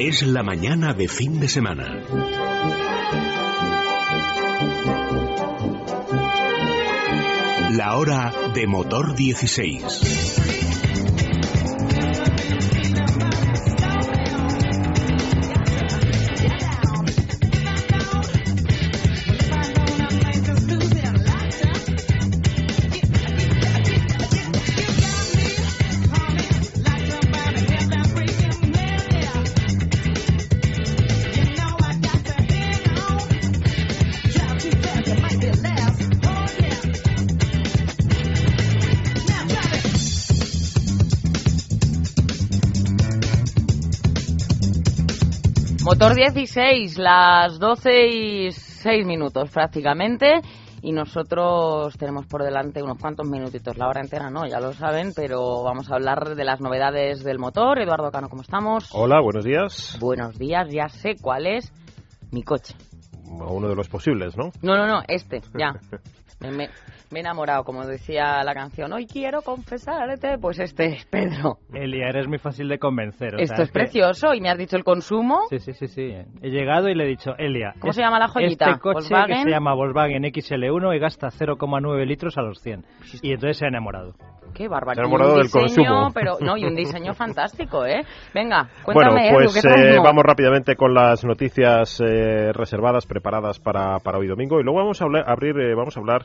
Es la mañana de fin de semana. La hora de motor 16. Motor 16, las 12 y 6 minutos prácticamente. Y nosotros tenemos por delante unos cuantos minutitos, la hora entera no, ya lo saben, pero vamos a hablar de las novedades del motor. Eduardo Cano, ¿cómo estamos? Hola, buenos días. Buenos días, ya sé cuál es mi coche. Uno de los posibles, ¿no? No, no, no, este, ya. Me, me- me he enamorado, como decía la canción. Hoy quiero confesarte, pues este es Pedro. Elia, eres muy fácil de convencer. o Esto sea, es que- precioso y me has dicho el consumo. Sí, sí, sí, sí. He llegado y le he dicho, Elia. ¿Cómo es- se llama la joyita? Este coche ¿Volkswagen? que se llama Volkswagen XL1 y gasta 0,9 litros a los 100. Y entonces se ha enamorado. Qué bárbaro. Se ha Y un enamorado del diseño, consumo. Pero, no, y un diseño fantástico, ¿eh? Venga, cuéntame, bueno, Edu, pues ¿qué eh, vamos rápidamente con las noticias eh, reservadas, preparadas para, para hoy domingo. Y luego vamos a hablar, abrir, eh, vamos a hablar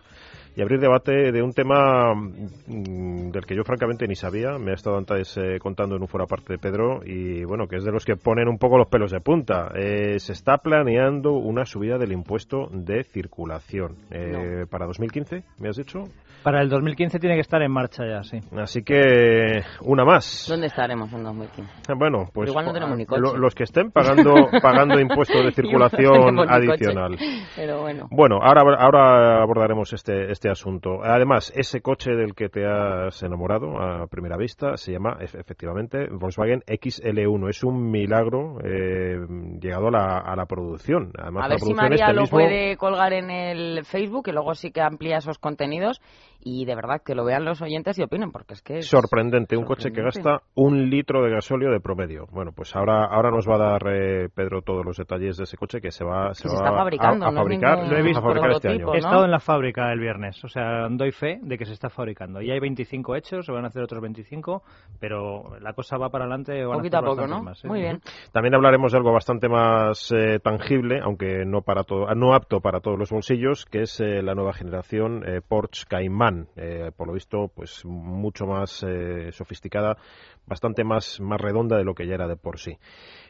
y abrir debate de un tema mm, del que yo francamente ni sabía. Me ha estado antes eh, contando en un foro aparte de Pedro y bueno, que es de los que ponen un poco los pelos de punta. Eh, se está planeando una subida del impuesto de circulación eh, para 2015, ¿me has dicho? Para el 2015 tiene que estar en marcha ya, sí. Así que una más. ¿Dónde estaremos en 2015? Bueno, pues Igual no tenemos ni coche. lo- los que estén pagando pagando impuestos de no circulación adicional. coche. Pero bueno. Bueno, ahora ahora abordaremos este este asunto. Además, ese coche del que te has enamorado a primera vista se llama efe- efectivamente Volkswagen XL1. Es un milagro eh, llegado a la, a la producción. Además, A la ver si María este lo mismo- puede colgar en el Facebook y luego sí que amplía esos contenidos y de verdad que lo vean los oyentes y opinen porque es que es Sorprendente, un coche que gasta un litro de gasóleo de promedio. Bueno, pues ahora ahora nos va a dar eh, Pedro todos los detalles de ese coche que se va, se se va está fabricando, a, a no es fabricar, ningún Lo he visto a fabricar este año. He estado en la fábrica el viernes, o sea, doy fe de que se está fabricando. Y hay 25 hechos, se van a hacer otros 25, pero la cosa va para adelante. van poquito a hacer poco, ¿no? más, ¿eh? Muy bien. También hablaremos de algo bastante más eh, tangible, aunque no para todo, no apto para todos los bolsillos, que es eh, la nueva generación eh, Porsche Cayman. Eh, por lo visto, pues mucho más eh, sofisticada, bastante más más redonda de lo que ya era de por sí.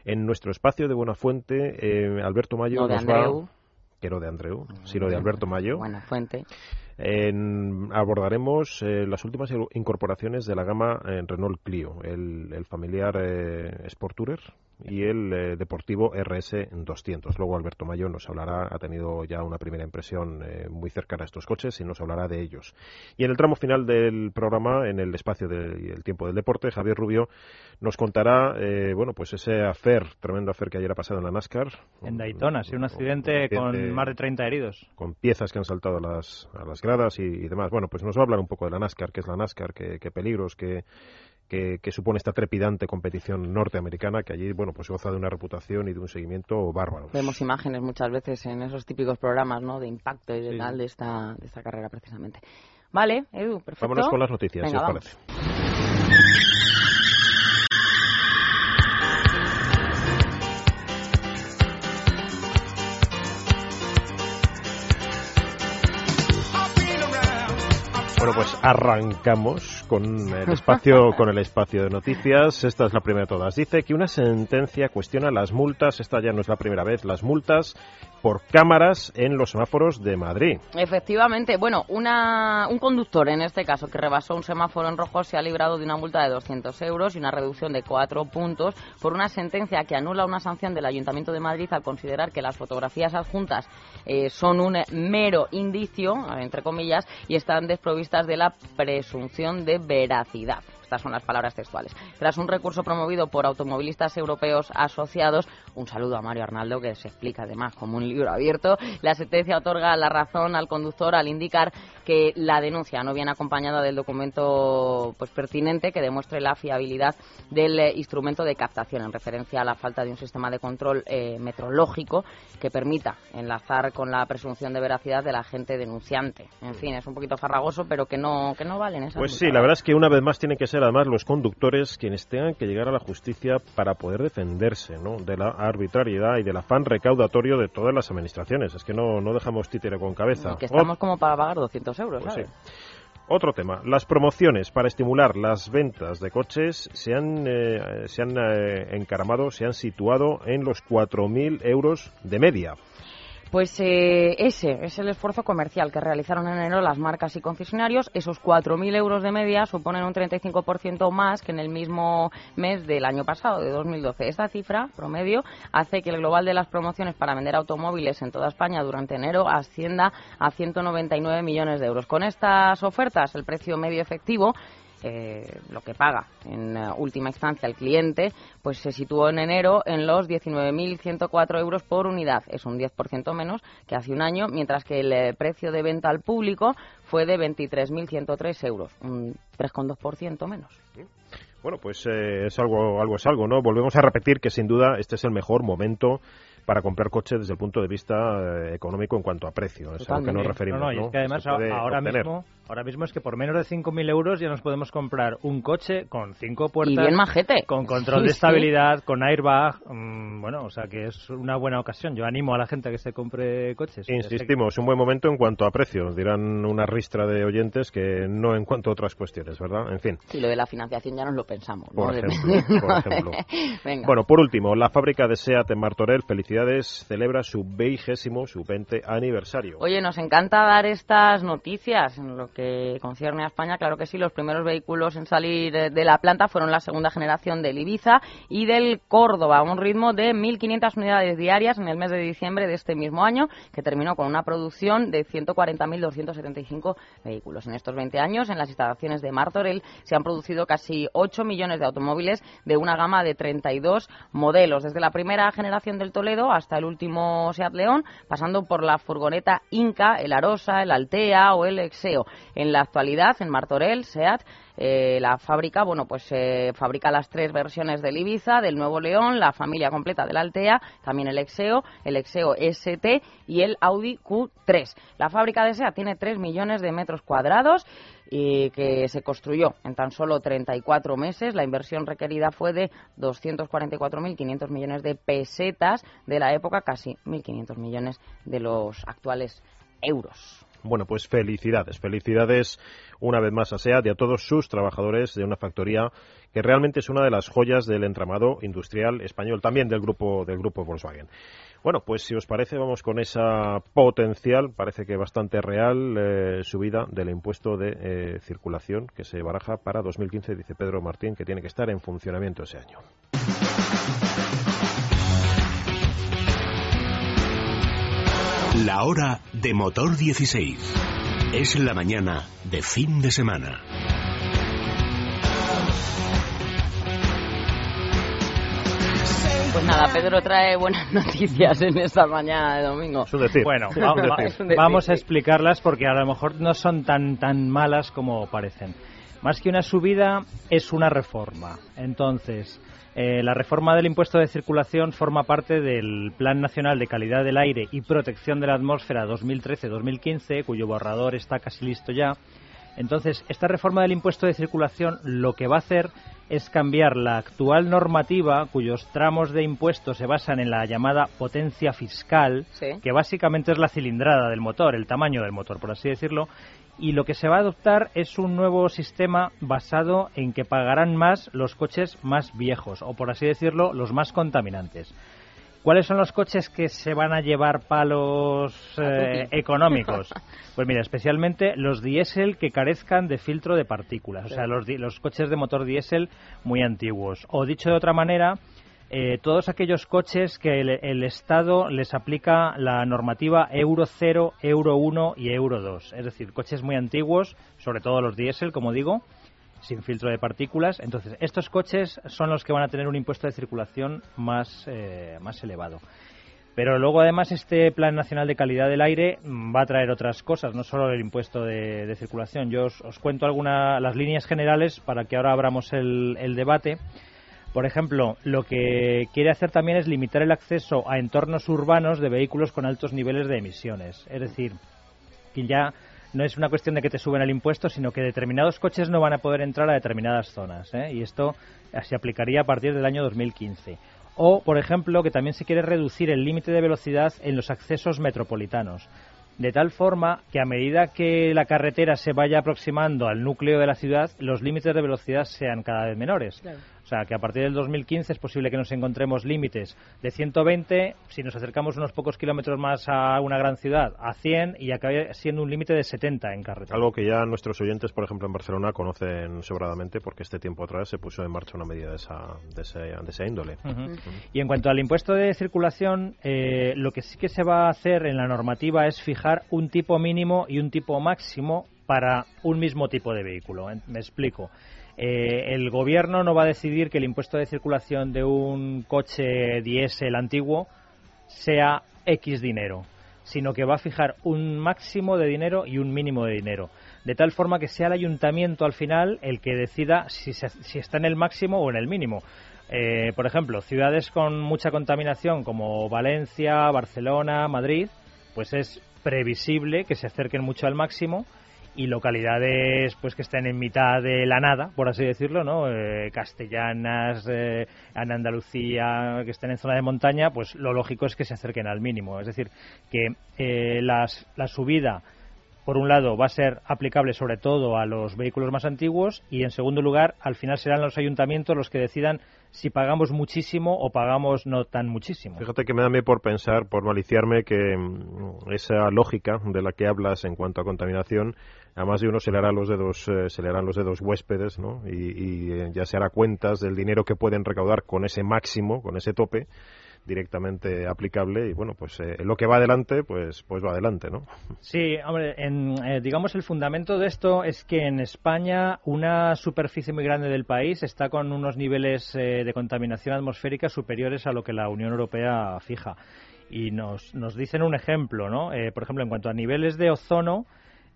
En nuestro espacio de Buena Fuente, eh, Alberto Mayo No de nos va Andreu, que no de Andreu, sino de Alberto Mayo. buena fuente. En- abordaremos eh, las últimas incorporaciones de la gama en Renault Clio, el, el familiar eh, Sport Tourer y el eh, deportivo RS 200. Luego Alberto Mayo nos hablará, ha tenido ya una primera impresión eh, muy cercana a estos coches y nos hablará de ellos. Y en el tramo final del programa, en el espacio del tiempo del deporte, Javier Rubio nos contará, eh, bueno, pues ese afer, tremendo afer que ayer ha pasado en la NASCAR. En Daytona, sí, un accidente con más de 30 heridos. con piezas que han saltado a las, a las gradas y, y demás. Bueno, pues nos va a hablar un poco de la NASCAR, qué es la NASCAR, qué, qué peligros, qué, qué supone esta trepidante competición norteamericana que allí, bueno, pues goza de una reputación y de un seguimiento bárbaro. Vemos imágenes muchas veces en esos típicos programas, ¿no? De impacto y de Sí. tal de esta, de esta carrera precisamente. Vale, Edu, perfecto. Vámonos con las noticias, Venga, si os parece. Bueno, pues arrancamos con el espacio con el espacio de noticias. Esta es la primera de todas. Dice que una sentencia cuestiona las multas, esta ya no es la primera vez, las multas por cámaras en los semáforos de Madrid. Efectivamente, bueno, una, un conductor en este caso que rebasó un semáforo en rojo se ha librado de una multa de 200 euros y una reducción de cuatro puntos por una sentencia que anula una sanción del Ayuntamiento de Madrid al considerar que las fotografías adjuntas eh, son un mero indicio, entre comillas, y están desprovistas de la presunción de veracidad. Estas son las palabras textuales. Tras un recurso promovido por automovilistas europeos asociados, un saludo a Mario Arnaldo, que se explica además como un libro abierto, la sentencia otorga la razón al conductor al indicar que la denuncia no viene acompañada del documento pues pertinente que demuestre la fiabilidad del eh, instrumento de captación en referencia a la falta de un sistema de control eh, metrológico que permita enlazar con la presunción de veracidad del agente denunciante. En fin, es un poquito farragoso, pero que no que no valen esas Pues sí, la verdad es que una vez más tienen que ser además los conductores quienes tengan que llegar a la justicia para poder defenderse ¿no? de la arbitrariedad y del afán recaudatorio de todas las administraciones. Es que no, no dejamos títere con cabeza. que estamos como para pagar 200 euros, pues Otro tema, las promociones para estimular las ventas de coches se han, eh, se han eh, encaramado, se han situado en los 4.000 euros de media. Pues eh, ese es el esfuerzo comercial que realizaron en enero las marcas y concesionarios. Esos 4.000 euros de media suponen un 35% más que en el mismo mes del año pasado, de 2012. Esta cifra, promedio, hace que el global de las promociones para vender automóviles en toda España durante enero ascienda a 199 millones de euros. Con estas ofertas, el precio medio efectivo eh, lo que paga en eh, última instancia el cliente, pues se situó en enero en los 19.104 euros por unidad. Es un 10% menos que hace un año, mientras que el eh, precio de venta al público fue de 23.103 euros, un 3,2% menos. Bueno, pues es algo, algo es algo, ¿no? Volvemos a repetir que sin duda este es el mejor momento para comprar coches desde el punto de vista eh, económico en cuanto a precio. Es a lo que nos referimos. No, no, y es que además ahora mismo, ahora mismo es que por menos de 5.000 euros ya nos podemos comprar un coche con cinco puertas. Y bien majete. Con control de estabilidad, con airbag. Mm, bueno, o sea que es una buena ocasión. Yo animo a la gente a que se compre coches. Insistimos, un buen momento en cuanto a precio. Dirán una ristra de oyentes que no en cuanto a otras cuestiones, ¿verdad? En fin. Y lo de la financiación ya nos lo pensamos. Por ejemplo. Bueno, por último, la fábrica de SEAT en Martorell, celebra su vigésimo, su 20 aniversario. Oye, nos encanta dar estas noticias en lo que concierne a España. Claro que sí, los primeros vehículos en salir de la planta fueron la segunda generación del Ibiza y del Córdoba, a un ritmo de 1.500 unidades diarias en el mes de diciembre de este mismo año, que terminó con una producción de 140.275 vehículos. En estos 20 años, en las instalaciones de Martorell, se han producido casi 8 millones de automóviles de una gama de 32 modelos. Desde la primera generación del Toledo hasta el último Seat León, pasando por la furgoneta Inca, el Arosa, el Altea o el Exeo. En la actualidad, en Martorell, Seat eh, la fábrica, bueno, pues eh, fabrica las tres versiones del Ibiza, del Nuevo León, la familia completa del Altea, también el Exeo, el Exeo ST y el Audi Q3. La fábrica de SEAT tiene 3 millones de metros cuadrados y que se construyó en tan solo 34 meses. La inversión requerida fue de 244.500 millones de pesetas de la época, casi 1.500 millones de los actuales euros. Bueno, pues felicidades, felicidades una vez más a SEAT y a todos sus trabajadores de una factoría que realmente es una de las joyas del entramado industrial español, también del grupo del grupo Volkswagen. Bueno, pues si os parece, vamos con esa potencial, parece que bastante real, eh, subida del impuesto de eh, circulación que se baraja para 2015, dice Pedro Martín, que tiene que estar en funcionamiento ese año. La hora de motor 16. Es la mañana de fin de semana. Pues nada, Pedro trae buenas noticias en esta mañana de domingo. Bueno, vamos, a explicarlas porque a lo mejor no son tan, tan malas como parecen. Más que una subida, es una reforma. Entonces, eh, la reforma del impuesto de circulación forma parte del Plan Nacional de Calidad del Aire y Protección de la Atmósfera 2013-2015, cuyo borrador está casi listo ya. Entonces, esta reforma del impuesto de circulación lo que va a hacer es cambiar la actual normativa cuyos tramos de impuestos se basan en la llamada potencia fiscal, que básicamente es la cilindrada del motor, el tamaño del motor, por así decirlo, y lo que se va a adoptar es un nuevo sistema basado en que pagarán más los coches más viejos, o por así decirlo, los más contaminantes. ¿Cuáles son los coches que se van a llevar palos eh, económicos? Pues mira, especialmente los diésel que carezcan de filtro de partículas, o sea, los, los coches de motor diésel muy antiguos. O dicho de otra manera, eh, todos aquellos coches que el, Estado les aplica la normativa Euro 0, Euro 1 y Euro 2. Es decir, coches muy antiguos, sobre todo los diésel, como digo, sin filtro de partículas. Entonces, estos coches son los que van a tener un impuesto de circulación más, eh, más elevado. Pero luego, además, este Plan Nacional de Calidad del Aire va a traer otras cosas, no solo el impuesto de, circulación. Yo os, cuento algunas las líneas generales para que ahora abramos el, el debate. Por ejemplo, lo que quiere hacer también es limitar el acceso a entornos urbanos de vehículos con altos niveles de emisiones. Es decir, que ya no es una cuestión de que te suben el impuesto, sino que determinados coches no van a poder entrar a determinadas zonas. ¿eh? Y esto se aplicaría a partir del año 2015. O, por ejemplo, que también se quiere reducir el límite de velocidad en los accesos metropolitanos, de tal forma que a medida que la carretera se vaya aproximando al núcleo de la ciudad, los límites de velocidad sean cada vez menores. O que a partir del 2015 es posible que nos encontremos límites de 120, si nos acercamos unos pocos kilómetros más a una gran ciudad, a 100 y acabe siendo un límite de 70 en carretera. Algo que ya nuestros oyentes, por ejemplo, en Barcelona conocen sobradamente porque este tiempo atrás se puso en marcha una medida de esa, de ese, índole. Y en cuanto al impuesto de circulación, eh, lo que sí que se va a hacer en la normativa es fijar un tipo mínimo y un tipo máximo para un mismo tipo de vehículo. Me explico. Eh, el gobierno no va a decidir que el impuesto de circulación de un coche diésel antiguo sea X dinero, sino que va a fijar un máximo de dinero y un mínimo de dinero, de tal forma que sea el ayuntamiento al final el que decida si, está en el máximo o en el mínimo. Eh, por ejemplo, ciudades con mucha contaminación como Valencia, Barcelona, Madrid, pues es previsible que se acerquen mucho al máximo y localidades pues que estén en mitad de la nada, por así decirlo, ¿no? Eh, castellanas, eh, en Andalucía, que estén en zona de montaña, pues lo lógico es que se acerquen al mínimo. Es decir, que eh, las, la subida, por un lado, va a ser aplicable sobre todo a los vehículos más antiguos y, en segundo lugar, al final serán los ayuntamientos los que decidan si pagamos muchísimo o pagamos no tan muchísimo. Fíjate que me da mí por pensar, por maliciarme, que mm, esa lógica de la que hablas en cuanto a contaminación a más de uno se le harán los dedos, eh, se le harán los dedos huéspedes, ¿no? Y, eh, ya se hará cuentas del dinero que pueden recaudar con ese máximo, con ese tope directamente aplicable y bueno pues eh, lo que va adelante pues pues va adelante no sí hombre en, digamos el fundamento de esto es que en España una superficie muy grande del país está con unos niveles de contaminación atmosférica superiores a lo que la Unión Europea fija. Y nos nos dicen un ejemplo no por ejemplo en cuanto a niveles de ozono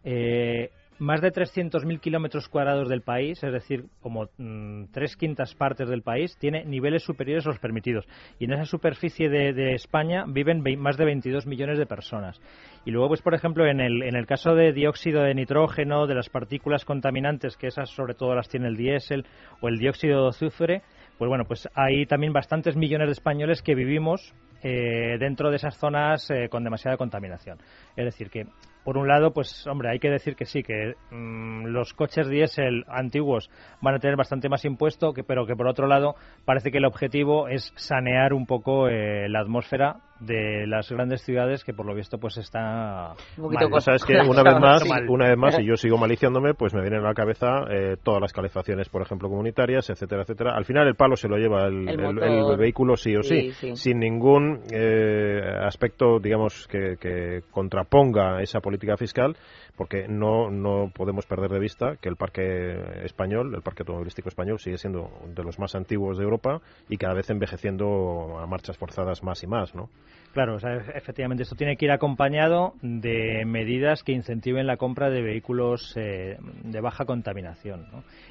eh, más de 300.000 kilómetros cuadrados del país, es decir, como mm, tres quintas partes del país, tiene niveles superiores a los permitidos. Y en esa superficie de, España viven más de 22 millones de personas. Y luego, pues, por ejemplo, en el, en el caso de dióxido de nitrógeno, de las partículas contaminantes, que esas sobre todo las tiene el diésel, o el dióxido de azufre, pues bueno, pues hay también bastantes millones de españoles que vivimos eh, dentro de esas zonas eh, con demasiada contaminación. Es decir, que por un lado, pues hombre, hay que decir que sí, que mm, los coches diésel antiguos van a tener bastante más impuesto, que, pero que por otro lado parece que el objetivo es sanear un poco eh, la atmósfera de las grandes ciudades que por lo visto pues está un poquito es que una vez más una vez más y yo sigo maliciándome pues me vienen a la cabeza eh, todas las calefacciones por ejemplo comunitarias etcétera etcétera. Al final el palo se lo lleva el, vehículo sí o sí, sin ningún eh, aspecto digamos que, que contraponga esa política fiscal porque no, no podemos perder de vista que el parque español, el parque automovilístico español, sigue siendo de los más antiguos de Europa y cada vez envejeciendo a marchas forzadas más y más, ¿no? Claro, efectivamente, esto tiene que ir acompañado de medidas que incentiven la compra de vehículos eh, de baja contaminación.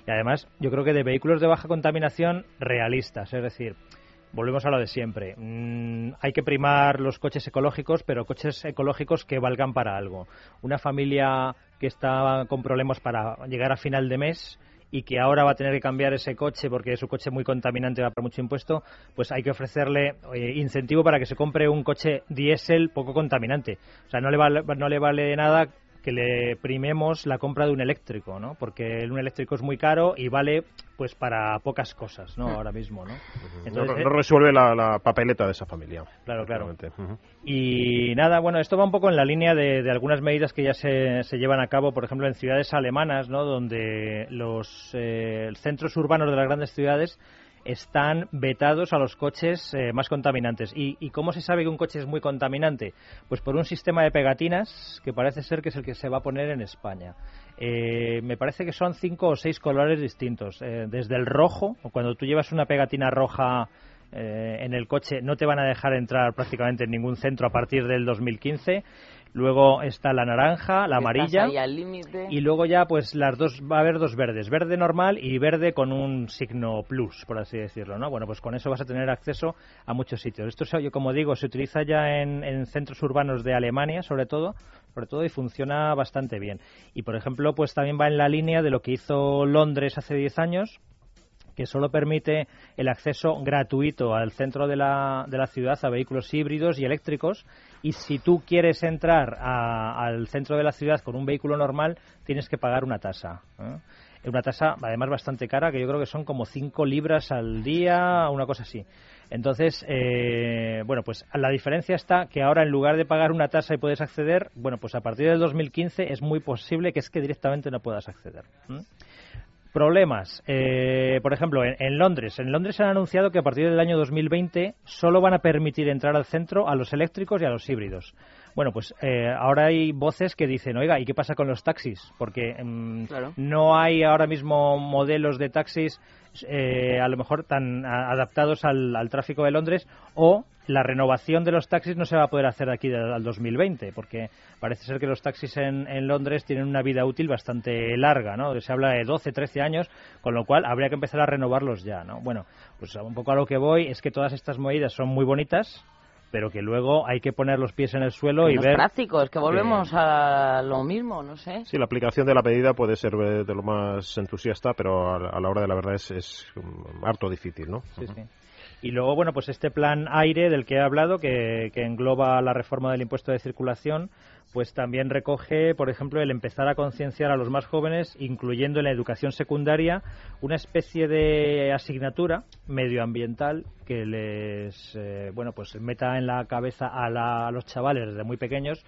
Y además, yo creo que de vehículos de baja contaminación realistas, es decir, volvemos a lo de siempre. Mm, hay que primar los coches ecológicos, pero coches ecológicos que valgan para algo. Una familia que está con problemas para llegar a final de mes y que ahora va a tener que cambiar ese coche porque es un coche muy contaminante va por mucho impuesto, pues hay que ofrecerle incentivo para que se compre un coche diésel poco contaminante. O sea, no le vale, no le vale nada que le primemos la compra de un eléctrico, ¿no? Porque un eléctrico es muy caro y vale pues para pocas cosas, ¿no? Hmm. Ahora mismo, ¿no? Entonces, no, resuelve la, papeleta de esa familia. Claro, claro. Y nada, bueno, esto va un poco en la línea de, algunas medidas que ya se, se, llevan a cabo, por ejemplo, en ciudades alemanas, ¿no? Donde los eh, centros urbanos de las grandes ciudades están vetados a los coches eh, más contaminantes. ¿Y, ¿Y, cómo se sabe que un coche es muy contaminante? Pues por un sistema de pegatinas que parece ser que es el que se va a poner en España. Eh, me parece que son cinco o seis colores distintos. Eh, desde el rojo, cuando tú llevas una pegatina roja en el coche, no te van a dejar entrar prácticamente en ningún centro a partir del 2015. Luego está la naranja, la amarilla. Y luego ya, pues las dos, va a haber dos verdes. Verde normal y verde con un signo plus, por así decirlo, ¿no? Bueno, pues con eso vas a tener acceso a muchos sitios. Esto, como digo, se utiliza ya en, centros urbanos de Alemania, sobre todo, sobre todo, y funciona bastante bien. Y, por ejemplo, pues también va en la línea de lo que hizo Londres hace 10 años, que solo permite el acceso gratuito al centro de la, de la ciudad a vehículos híbridos y eléctricos. Y si tú quieres entrar al centro de la ciudad con un vehículo normal, tienes que pagar una tasa. ¿eh? Una tasa, además, bastante cara, que yo creo que son como 5 libras al día, una cosa así. Entonces, eh, bueno, pues la diferencia está que ahora en lugar de pagar una tasa y puedes acceder, bueno, pues a partir del 2015 es muy posible que es que directamente no puedas acceder. Problemas. Eh, por ejemplo, en, Londres. En Londres han anunciado que a partir del año 2020 solo van a permitir entrar al centro a los eléctricos y a los híbridos. Bueno, pues eh, ahora hay voces que dicen, oiga, ¿y qué pasa con los taxis? Porque mm, no hay ahora mismo modelos de taxis eh, a lo mejor tan adaptados al, tráfico de Londres o la renovación de los taxis no se va a poder hacer de aquí al 2020 porque parece ser que los taxis en, en, Londres tienen una vida útil bastante larga, ¿no? Se habla de 12, 13 años, con lo cual habría que empezar a renovarlos ya, ¿no? Bueno, pues un poco a lo que voy es que todas estas medidas son muy bonitas, pero que luego hay que poner los pies en el suelo y ver... práctico, es que volvemos a lo mismo, no sé. Sí, la aplicación de la medida puede ser de lo más entusiasta, pero a la hora de la verdad es, es harto difícil, ¿no? Sí, sí. Y luego, bueno, pues este plan aire del que he hablado, que, que engloba la reforma del impuesto de circulación, pues también recoge, por ejemplo, el empezar a concienciar a los más jóvenes, incluyendo en la educación secundaria, una especie de asignatura medioambiental que les, eh, bueno, pues meta en la cabeza a, a los chavales desde muy pequeños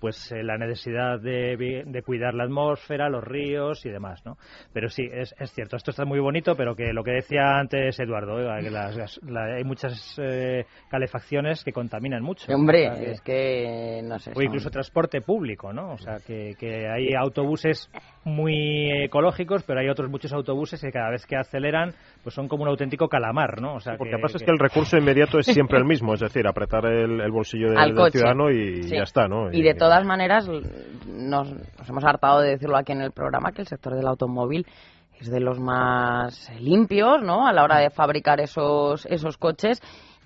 pues eh, la necesidad de, de, cuidar la atmósfera, los ríos y demás, ¿no? Pero sí, es, es cierto, esto está muy bonito, pero que lo que decía antes Eduardo, que las, hay muchas eh, calefacciones que contaminan mucho. Hombre, es que, no sé. O incluso transporte público, ¿no? O sea, que, que hay autobuses muy ecológicos, pero hay otros muchos autobuses que cada vez que aceleran, pues son como un auténtico calamar, ¿no? O sea, Porque pasa es que el recurso inmediato es siempre el mismo, es decir, apretar el, bolsillo del, ciudadano y ya está, ¿no? Y, de todas maneras, nos, hemos hartado de decirlo aquí en el programa, que el sector del automóvil es de los más limpios, ¿no? A la hora de fabricar esos, esos coches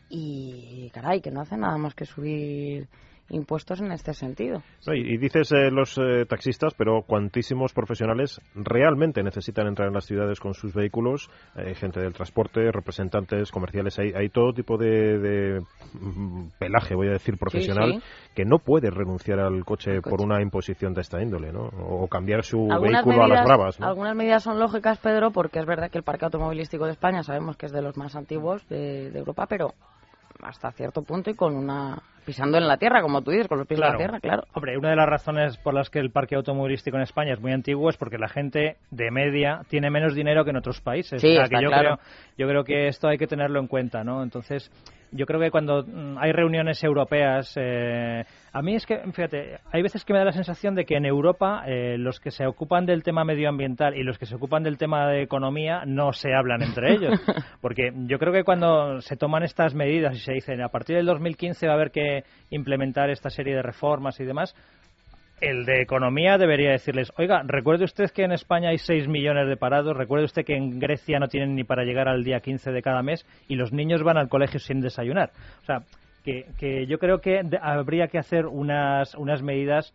y, caray, que no hace nada más que subir impuestos en este sentido. y, dices eh, los eh, taxistas, pero cuantísimos profesionales realmente necesitan entrar en las ciudades con sus vehículos, eh, gente del transporte, representantes comerciales, hay, hay todo tipo de, mm, pelaje, voy a decir, profesional, que no puede renunciar al coche, por una imposición de esta índole, ¿no? O cambiar su vehículo a las bravas. Algunas medidas son lógicas, Pedro, porque es verdad que el parque automovilístico de España sabemos que es de los más antiguos de Europa, pero hasta cierto punto y con una pisando en la tierra, como tú dices, con los pies en la tierra, claro. Hombre, una de las razones por las que el parque automovilístico en España es muy antiguo es porque la gente de media tiene menos dinero que en otros países. Sí, o sea, que yo creo yo creo que esto hay que tenerlo en cuenta, ¿no? Entonces, yo creo que cuando mm, hay reuniones europeas, eh, a mí es que, fíjate, hay veces que me da la sensación de que en Europa eh, los que se ocupan del tema medioambiental y los que se ocupan del tema de economía no se hablan entre ellos. Porque yo creo que cuando se toman estas medidas y se dicen a partir del 2015 va a haber que implementar esta serie de reformas y demás, el de economía debería decirles, oiga, recuerde usted que en España hay 6 millones de parados, recuerde usted que en Grecia no tienen ni para llegar al día 15 de cada mes y los niños van al colegio sin desayunar. O sea, que, que yo creo que habría que hacer unas, unas medidas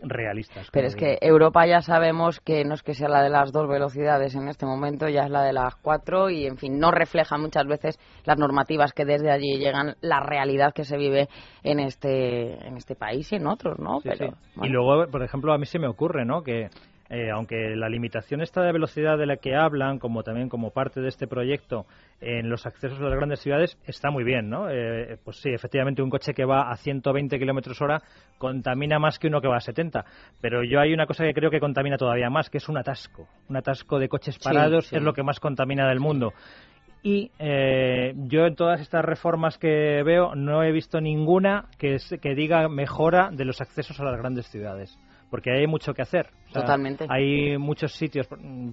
realistas. Pero es que Europa ya sabemos que no es que sea la de las dos velocidades en este momento, ya es la de las cuatro y, en fin, no refleja muchas veces las normativas que desde allí llegan, la realidad que se vive en este, en este país y en otros, ¿no? Y luego, por ejemplo, a mí se me ocurre, ¿no? Que eh, aunque la limitación esta de velocidad de la que hablan, como también como parte de este proyecto en los accesos a las grandes ciudades, está muy bien, ¿no? Eh, pues sí, efectivamente, un coche que va a 120 kilómetros hora contamina más que uno que va a 70. Pero yo hay una cosa que creo que contamina todavía más, que es un atasco. Un atasco de coches parados es lo que más contamina del mundo y eh, yo en todas estas reformas que veo no he visto ninguna que, que diga mejora de los accesos a las grandes ciudades porque hay mucho que hacer. Totalmente. Hay muchos sitios.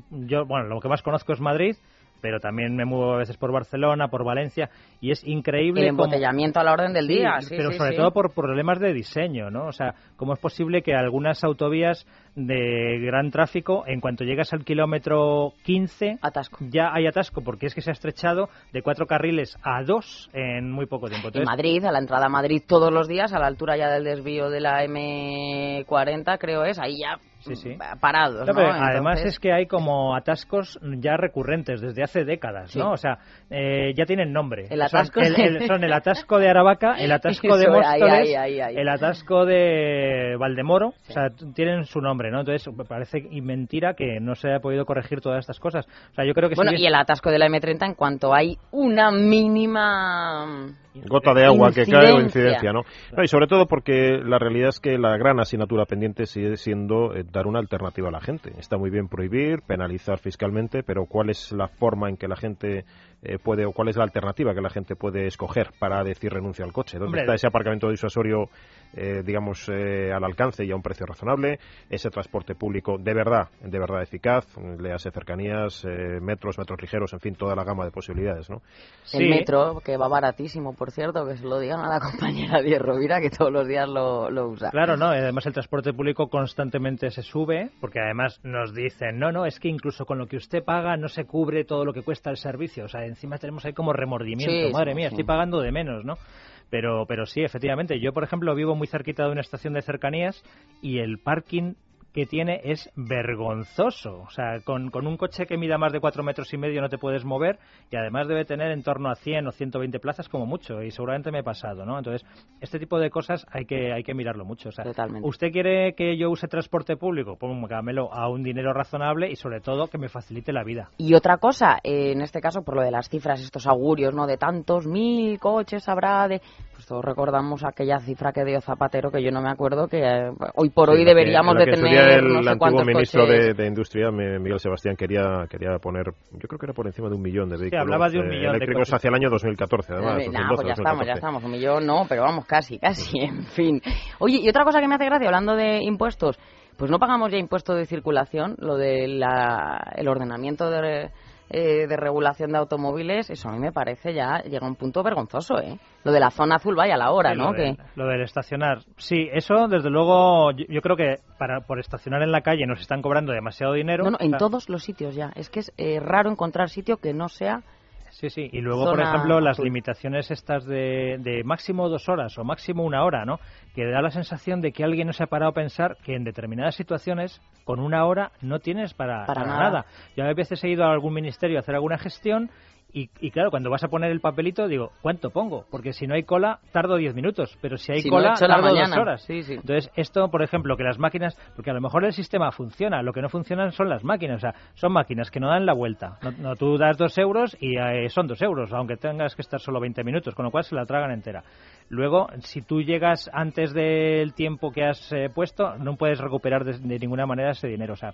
Yo, bueno, lo que más conozco es Madrid, pero también me muevo a veces por Barcelona, por Valencia, y es increíble. El embotellamiento a la orden del día. Sí, pero sobre todo por problemas de diseño, ¿no? O sea, ¿cómo es posible que algunas autovías de gran tráfico, en cuanto llegas al kilómetro 15, atasco. ya hay atasco, porque es que se ha estrechado de cuatro carriles a dos en muy poco tiempo. En Madrid, a la entrada a Madrid todos los días, a la altura ya del desvío de la M40, creo es, ahí ya sí, sí. parados. Además es que hay como atascos ya recurrentes desde hace décadas, ¿no? O sea, eh, ya tienen nombre. El atasco son el, son el atasco de Aravaca, el atasco de Móstoles, el atasco de Valdemoro, o sea, tienen su nombre, ¿no? Entonces parece mentira que no se haya podido corregir todas estas cosas. O sea, yo creo que bueno, y el atasco de la M30 en cuanto hay una mínima gota de agua que cae o incidencia, ¿no? Y sobre todo porque la realidad es que la gran asignatura pendiente sigue siendo eh, dar una alternativa a la gente. Está muy bien prohibir, penalizar fiscalmente, pero ¿cuál es la forma en que la gente eh, puede o cuál es la alternativa que la gente puede escoger para decir renuncia al coche? ¿Dónde está ese aparcamiento disuasorio, eh, digamos, al alcance y a un precio razonable? Ese transporte público de verdad, de verdad eficaz, le hace cercanías, metros, metros ligeros, en fin, toda la gama de posibilidades, ¿no? El metro, que va baratísimo por cierto, que se lo digan a la compañera Diez Rovira, que todos los días lo, usa. Claro, no, además el transporte público constantemente se sube, porque además nos dicen, no, no, es que incluso con lo que usted paga no se cubre todo lo que cuesta el servicio. O sea, encima tenemos ahí como remordimiento, madre mía, estoy pagando de menos, ¿no? Pero, pero sí, efectivamente. Yo, por ejemplo, vivo muy cerquita de una estación de cercanías y el parking que tiene es vergonzoso. O sea, con, con, un coche que mida más de cuatro metros y medio no te puedes mover y además debe tener en torno a 100 o 120 plazas como mucho y seguramente me he pasado, ¿no? Entonces, este tipo de cosas hay que, hay que mirarlo mucho. O sea, ¿usted quiere que yo use transporte público? Pues cámelo a un dinero razonable y sobre todo que me facilite la vida. Y otra cosa, en este caso, por lo de las cifras, estos augurios, ¿no? De tantos mil coches habrá de... Pues todos recordamos aquella cifra que dio Zapatero, que yo no me acuerdo, que eh, hoy por hoy deberíamos de tener el antiguo ministro de, Industria, Miguel Sebastián, quería quería poner, yo creo que era por encima de un millón de vehículos hablaba de un millón eléctricos hacia el año 2014, además. Eh, pues ya estamos, ya estamos. Un millón no, pero vamos, casi, casi, en fin. Oye, y otra cosa que me hace gracia, hablando de impuestos, pues no pagamos ya impuesto de circulación, lo del el ordenamiento de eh, de regulación de automóviles, eso a mí me parece ya llega a un punto vergonzoso, ¿eh? Lo de la zona azul vaya a la hora, ¿no? Lo, que... lo del estacionar. Sí, eso desde luego yo, creo que para por estacionar en la calle nos están cobrando demasiado dinero. No, no, en todos los sitios ya. Es que es eh, raro encontrar sitio que no sea Sí, sí. Y luego, por ejemplo, las limitaciones estas de, de, máximo dos horas o máximo una hora, ¿no? Que da la sensación de que alguien no se ha parado a pensar que en determinadas situaciones con una hora no tienes para, para, nada. nada. Yo a veces he ido a algún ministerio a hacer alguna gestión y, claro, cuando vas a poner el papelito, digo, ¿cuánto pongo? Porque si no hay cola, tardo 10 minutos, pero si hay cola, tardo dos horas. Entonces, esto, por ejemplo, que las máquinas, porque a lo mejor el sistema funciona, lo que no funcionan son las máquinas, o sea, son máquinas que no dan la vuelta. No, tú das dos euros y eh, son dos euros, aunque tengas que estar solo 20 minutos, con lo cual se la tragan entera. Luego, si tú llegas antes del tiempo que has eh, puesto, no puedes recuperar de, de ninguna manera ese dinero. O sea,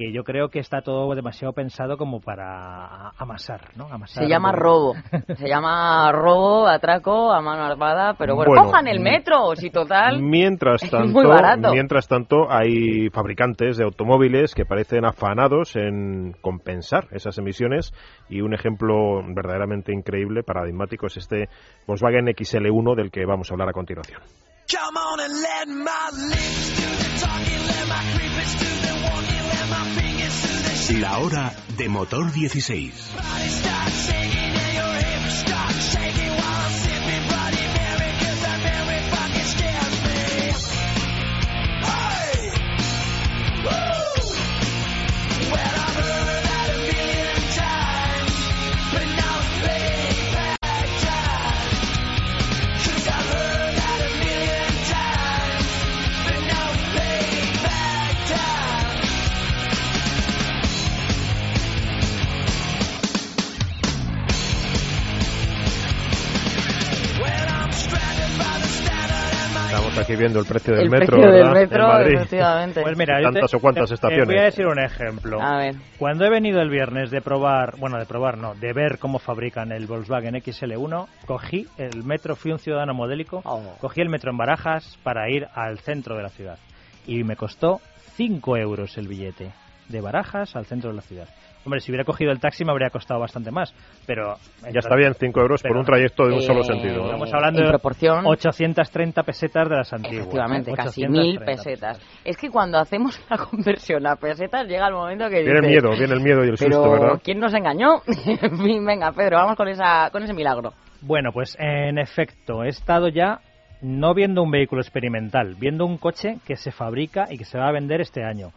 que yo creo que está todo demasiado pensado como para amasar, ¿no? se llama robo, se llama robo, atraco a mano armada, pero bueno, cojan el metro, si total. Mientras tanto, mientras tanto hay fabricantes de automóviles que parecen afanados en compensar esas emisiones y un ejemplo verdaderamente increíble, paradigmático es este Volkswagen XL1 del que vamos a hablar a continuación. La hora de motor 16. Viendo el precio del el metro, precio del ¿verdad? metro, en Madrid. efectivamente. Pues mira, yo Tantas te- o cuantas te- estaciones. Te voy a decir un ejemplo. A ver. Cuando he venido el viernes de probar, bueno, de probar no, de ver cómo fabrican el Volkswagen XL1, cogí el metro, fui un ciudadano modélico, Oh. cogí el metro en Barajas para ir al centro de la ciudad. Y me costó 5 euros el billete, de Barajas al centro de la ciudad. Hombre, si hubiera cogido el taxi me habría costado bastante más, pero... Ya está bien, 5 euros por un trayecto de un Eh, solo sentido. ¿no? Estamos hablando en de proporción. 830 pesetas de las antiguas. Efectivamente, casi 830 mil pesetas. Es que cuando hacemos la conversión a pesetas llega el momento que Viene el miedo, viene el miedo y el Pero, susto, ¿verdad? ¿quién nos engañó? venga, Pedro, vamos con, esa, con ese milagro. Bueno, pues en efecto, he estado ya no viendo un vehículo experimental, viendo un coche que se fabrica y que se va a vender este año.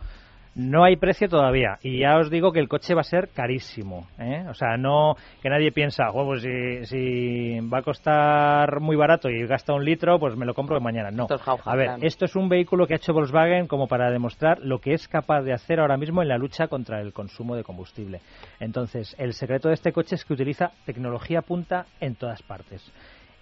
No hay precio todavía y ya os digo que el coche va a ser carísimo. ¿eh? O sea, no que nadie piensa, "Jo, pues si, si va a costar muy barato y gasta un litro, pues me lo compro mañana. No. Esto es jauja, a ver, claro. esto es un vehículo que ha hecho Volkswagen como para demostrar lo que es capaz de hacer ahora mismo en la lucha contra el consumo de combustible. Entonces, el secreto de este coche es que utiliza tecnología punta en todas partes.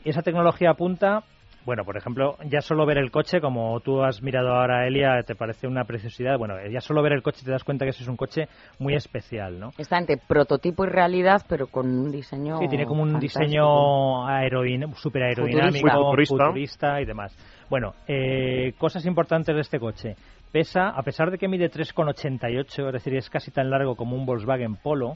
Y esa tecnología punta, bueno, por ejemplo, ya solo ver el coche, como tú has mirado ahora, Elia, te parece una preciosidad. Bueno, ya solo ver el coche te das cuenta que ese es un coche muy especial, ¿no? Está entre prototipo y realidad, pero con un diseño. Sí, tiene como un fantástico. diseño aerodin super aerodinámico, futurista. futurista y demás. Bueno, eh, cosas importantes de este coche. Pesa, a pesar de que mide 3,88, es decir, es casi tan largo como un Volkswagen Polo,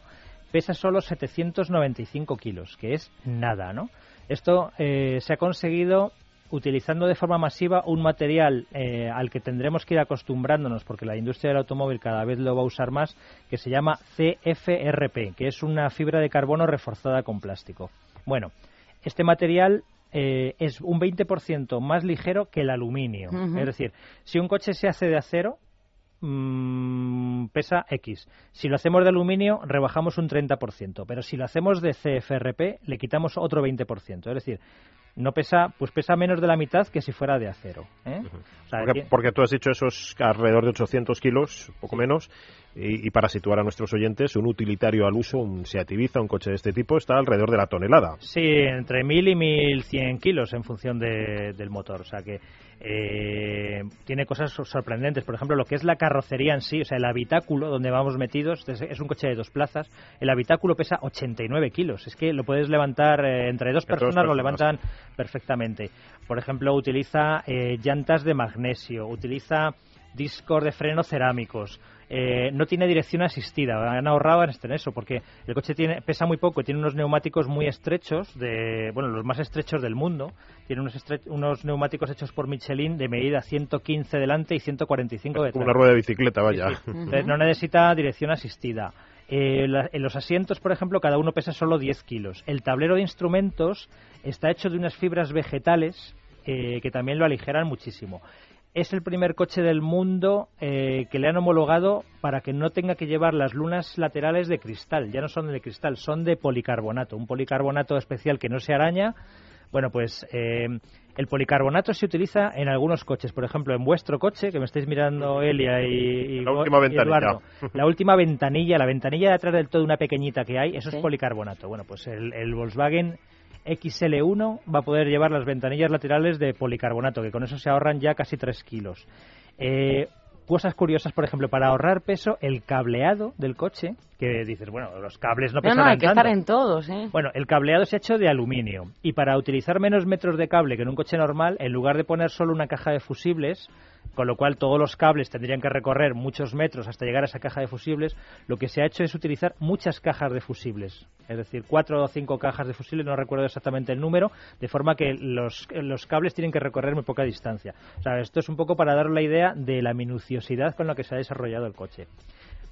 pesa solo 795 kilos, que es nada, ¿no? Esto eh, se ha conseguido utilizando de forma masiva un material eh, al que tendremos que ir acostumbrándonos porque la industria del automóvil cada vez lo va a usar más, que se llama CFRP, que es una fibra de carbono reforzada con plástico. Bueno, este material eh, es un 20% más ligero que el aluminio. Es decir, si un coche se hace de acero, mm, pesa X. Si lo hacemos de aluminio, rebajamos un 30%. Pero si lo hacemos de CFRP, le quitamos otro 20%. Es decir, no pesa, pues pesa menos de la mitad que si fuera de acero. ¿eh? O sea, Porque, que- porque tú has dicho esos alrededor de 800 kilos, poco menos, y, y para situar a nuestros oyentes, un utilitario al uso, un Seat Ibiza, un coche de este tipo, está alrededor de la tonelada. Sí, entre 1000 y 1100 kilos en función de- del motor. O sea que eh, tiene cosas sor- sorprendentes. Por ejemplo, lo que es la carrocería en sí, o sea, el habitáculo donde vamos metidos, es, un coche de dos plazas. El habitáculo pesa 89 kilos. Es que lo puedes levantar eh, entre dos dos personas, lo personas. levantan perfectamente. Por ejemplo, utiliza eh, llantas de magnesio, utiliza discos de freno cerámicos. Eh, no tiene dirección asistida. Han ahorrado en este- en eso porque el coche tiene, pesa muy poco, tiene unos neumáticos muy estrechos, de, bueno, los más estrechos del mundo. Tiene unos, estre- unos neumáticos hechos por Michelin de medida 115 delante y 145 detrás. Como una rueda de bicicleta, vaya. Entonces, no necesita dirección asistida. Eh, la- en los asientos, por ejemplo, cada uno pesa solo 10 kilos. El tablero de instrumentos está hecho de unas fibras vegetales eh, que también lo aligeran muchísimo. Es el primer coche del mundo eh, que le han homologado para que no tenga que llevar las lunas laterales de cristal. Ya no son de cristal, son de policarbonato. Un policarbonato especial que no se araña. Bueno, pues eh, el policarbonato se utiliza en algunos coches. Por ejemplo, en vuestro coche, que me estáis mirando Elia y, y La última y ventanilla. Eduardo, la última ventanilla, la ventanilla de atrás del todo, una pequeñita que hay, eso Sí. es policarbonato. Bueno, pues el, el Volkswagen XL1 va a poder llevar las ventanillas laterales de policarbonato, que con eso se ahorran ya casi 3 kilos. Eh, cosas curiosas, por ejemplo, para ahorrar peso, el cableado del coche, que dices, bueno, los cables no No, pesan no, hay que tanto. estar en todos, ¿eh? Bueno, el cableado se ha hecho de aluminio y para utilizar menos metros de cable que en un coche normal, en lugar de poner solo una caja de fusibles, con lo cual todos los cables tendrían que recorrer muchos metros hasta llegar a esa caja de fusibles, lo que se ha hecho es utilizar muchas cajas de fusibles, es decir, cuatro o cinco cajas de fusibles, no recuerdo exactamente el número, de forma que los, los cables tienen que recorrer muy poca distancia. O sea, esto es un poco para dar la idea de la minuciosidad con la que se ha desarrollado el coche.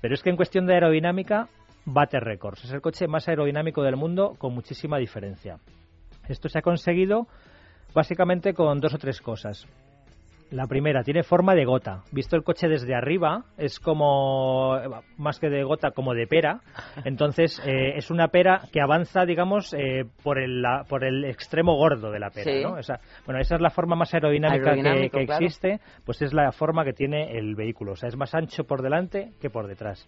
Pero es que en cuestión de aerodinámica bate récords. Es el coche más aerodinámico del mundo con muchísima diferencia. Esto se ha conseguido básicamente con dos o tres cosas. La primera, tiene forma de gota. Visto el coche desde arriba, es como, más que de gota, como de pera. Entonces, eh, es una pera que avanza, digamos, eh, por, el, la- por el extremo gordo de la pera. Sí. ¿no? Esa, bueno, esa es la forma más aerodinámica que, Aerodinámico, que claro. existe, pues es la forma que tiene el vehículo. O sea, es más ancho por delante que por detrás.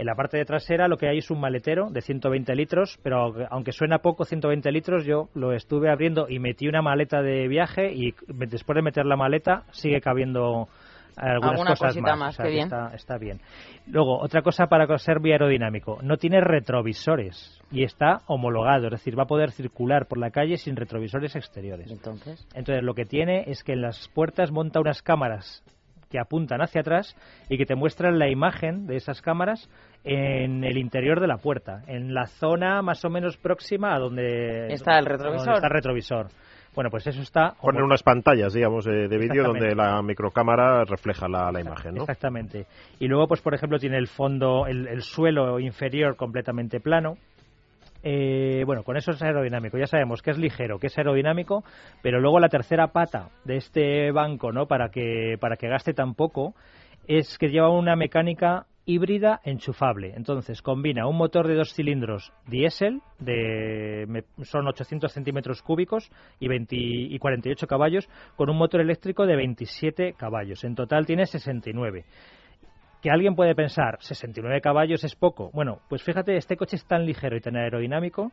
En la parte de trasera lo que hay es un maletero de 120 litros, pero aunque suena poco 120 litros, yo lo estuve abriendo y metí una maleta de viaje y después de meter la maleta sigue cabiendo algunas Alguna cosas más. bien. Está, está bien. Luego, otra cosa para ser aerodinámico. No tiene retrovisores y está homologado, es decir, va a poder circular por la calle sin retrovisores exteriores. Entonces, Entonces, lo que tiene es que en las puertas monta unas cámaras que apuntan hacia atrás y que te muestran la imagen de esas cámaras en el interior de la puerta, en la zona más o menos próxima a donde Está el donde retrovisor. está el retrovisor. Bueno, pues eso está Ponen unas pantallas, digamos, de, de vídeo donde la microcámara refleja la, la imagen, ¿no? Exactamente. Y luego, pues por ejemplo, tiene el fondo, el, el suelo inferior completamente plano. Eh, bueno, con eso es aerodinámico. Ya sabemos que es ligero, que es aerodinámico, pero luego la tercera pata de este banco, ¿no? Para que para que gaste tan poco, es que lleva una mecánica híbrida enchufable. Entonces combina un motor de dos cilindros diésel de son 800 centímetros cúbicos y 20 y 48 caballos con un motor eléctrico de 27 caballos. En total tiene 69 que alguien puede pensar, 69 caballos es poco. Bueno, pues fíjate, este coche es tan ligero y tan aerodinámico